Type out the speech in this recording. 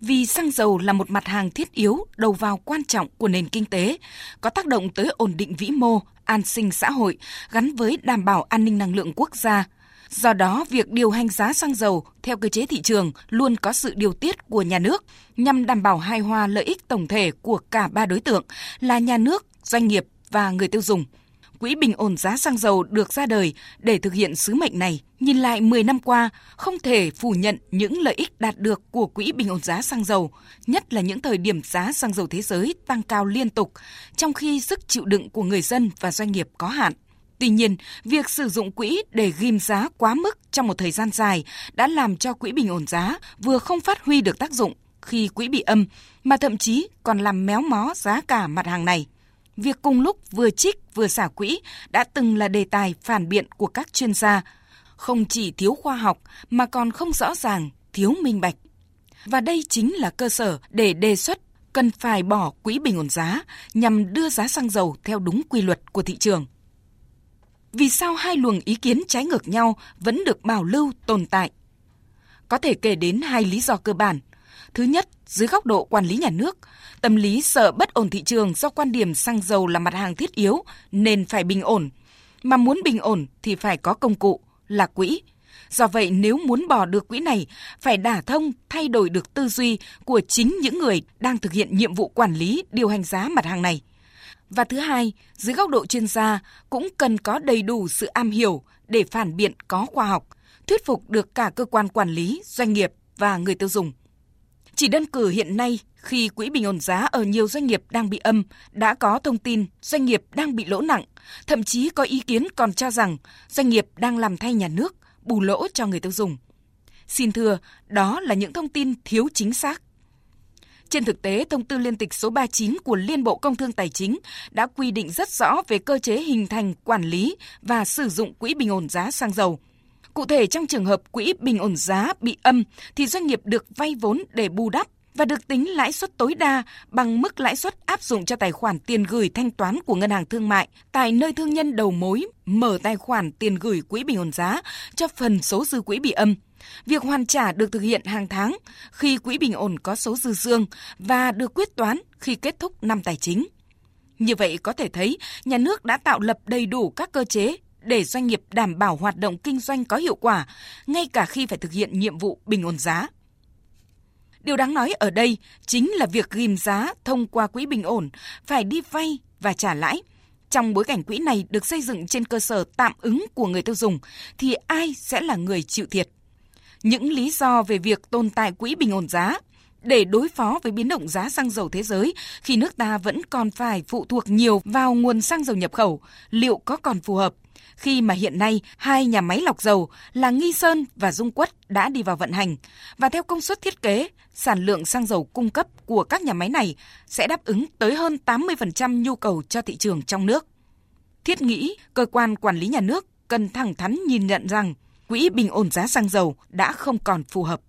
Vì xăng dầu là một mặt hàng thiết yếu, đầu vào quan trọng của nền kinh tế, có tác động tới ổn định vĩ mô, an sinh xã hội, gắn với đảm bảo an ninh năng lượng quốc gia. Do đó, việc điều hành giá xăng dầu theo cơ chế thị trường luôn có sự điều tiết của nhà nước nhằm đảm bảo hài hòa lợi ích tổng thể của cả ba đối tượng là nhà nước, doanh nghiệp và người tiêu dùng – Quỹ bình ổn giá xăng dầu được ra đời để thực hiện sứ mệnh này. Nhìn lại 10 năm qua, không thể phủ nhận những lợi ích đạt được của Quỹ bình ổn giá xăng dầu, nhất là những thời điểm giá xăng dầu thế giới tăng cao liên tục, trong khi sức chịu đựng của người dân và doanh nghiệp có hạn. Tuy nhiên, việc sử dụng quỹ để ghim giá quá mức trong một thời gian dài đã làm cho quỹ bình ổn giá vừa không phát huy được tác dụng khi quỹ bị âm, mà thậm chí còn làm méo mó giá cả mặt hàng này. Việc cùng lúc vừa trích vừa xả quỹ đã từng là đề tài phản biện của các chuyên gia, không chỉ thiếu khoa học mà còn không rõ ràng, thiếu minh bạch. Và đây chính là cơ sở để đề xuất cần phải bỏ quỹ bình ổn giá nhằm đưa giá xăng dầu theo đúng quy luật của thị trường. Vì sao hai luồng ý kiến trái ngược nhau vẫn được bảo lưu tồn tại? Có thể kể đến hai lý do cơ bản. Thứ nhất, dưới góc độ quản lý nhà nước, Tâm lý sợ bất ổn thị trường do quan điểm xăng dầu là mặt hàng thiết yếu nên phải bình ổn. Mà muốn bình ổn thì phải có công cụ, là quỹ. Do vậy nếu muốn bỏ được quỹ này, phải đả thông, thay đổi được tư duy của chính những người đang thực hiện nhiệm vụ quản lý, điều hành giá mặt hàng này. Và thứ hai, dưới góc độ chuyên gia cũng cần có đầy đủ sự am hiểu để phản biện có khoa học, thuyết phục được cả cơ quan quản lý, doanh nghiệp và người tiêu dùng. Chỉ đơn cử hiện nay, khi quỹ bình ổn giá ở nhiều doanh nghiệp đang bị âm, đã có thông tin doanh nghiệp đang bị lỗ nặng, thậm chí có ý kiến còn cho rằng doanh nghiệp đang làm thay nhà nước, bù lỗ cho người tiêu dùng. Xin thưa, đó là những thông tin thiếu chính xác. Trên thực tế, thông tư liên tịch số 39 của Liên Bộ Công Thương Tài chính đã quy định rất rõ về cơ chế hình thành, quản lý và sử dụng quỹ bình ổn giá xăng dầu – Cụ thể trong trường hợp quỹ bình ổn giá bị âm thì doanh nghiệp được vay vốn để bù đắp và được tính lãi suất tối đa bằng mức lãi suất áp dụng cho tài khoản tiền gửi thanh toán của ngân hàng thương mại tại nơi thương nhân đầu mối mở tài khoản tiền gửi quỹ bình ổn giá cho phần số dư quỹ bị âm. Việc hoàn trả được thực hiện hàng tháng khi quỹ bình ổn có số dư dương và được quyết toán khi kết thúc năm tài chính. Như vậy có thể thấy, nhà nước đã tạo lập đầy đủ các cơ chế để doanh nghiệp đảm bảo hoạt động kinh doanh có hiệu quả, ngay cả khi phải thực hiện nhiệm vụ bình ổn giá. Điều đáng nói ở đây chính là việc ghim giá thông qua quỹ bình ổn phải đi vay và trả lãi. Trong bối cảnh quỹ này được xây dựng trên cơ sở tạm ứng của người tiêu dùng thì ai sẽ là người chịu thiệt? Những lý do về việc tồn tại quỹ bình ổn giá để đối phó với biến động giá xăng dầu thế giới khi nước ta vẫn còn phải phụ thuộc nhiều vào nguồn xăng dầu nhập khẩu, liệu có còn phù hợp? khi mà hiện nay hai nhà máy lọc dầu là Nghi Sơn và Dung Quất đã đi vào vận hành và theo công suất thiết kế, sản lượng xăng dầu cung cấp của các nhà máy này sẽ đáp ứng tới hơn 80% nhu cầu cho thị trường trong nước. Thiết nghĩ cơ quan quản lý nhà nước cần thẳng thắn nhìn nhận rằng quỹ bình ổn giá xăng dầu đã không còn phù hợp.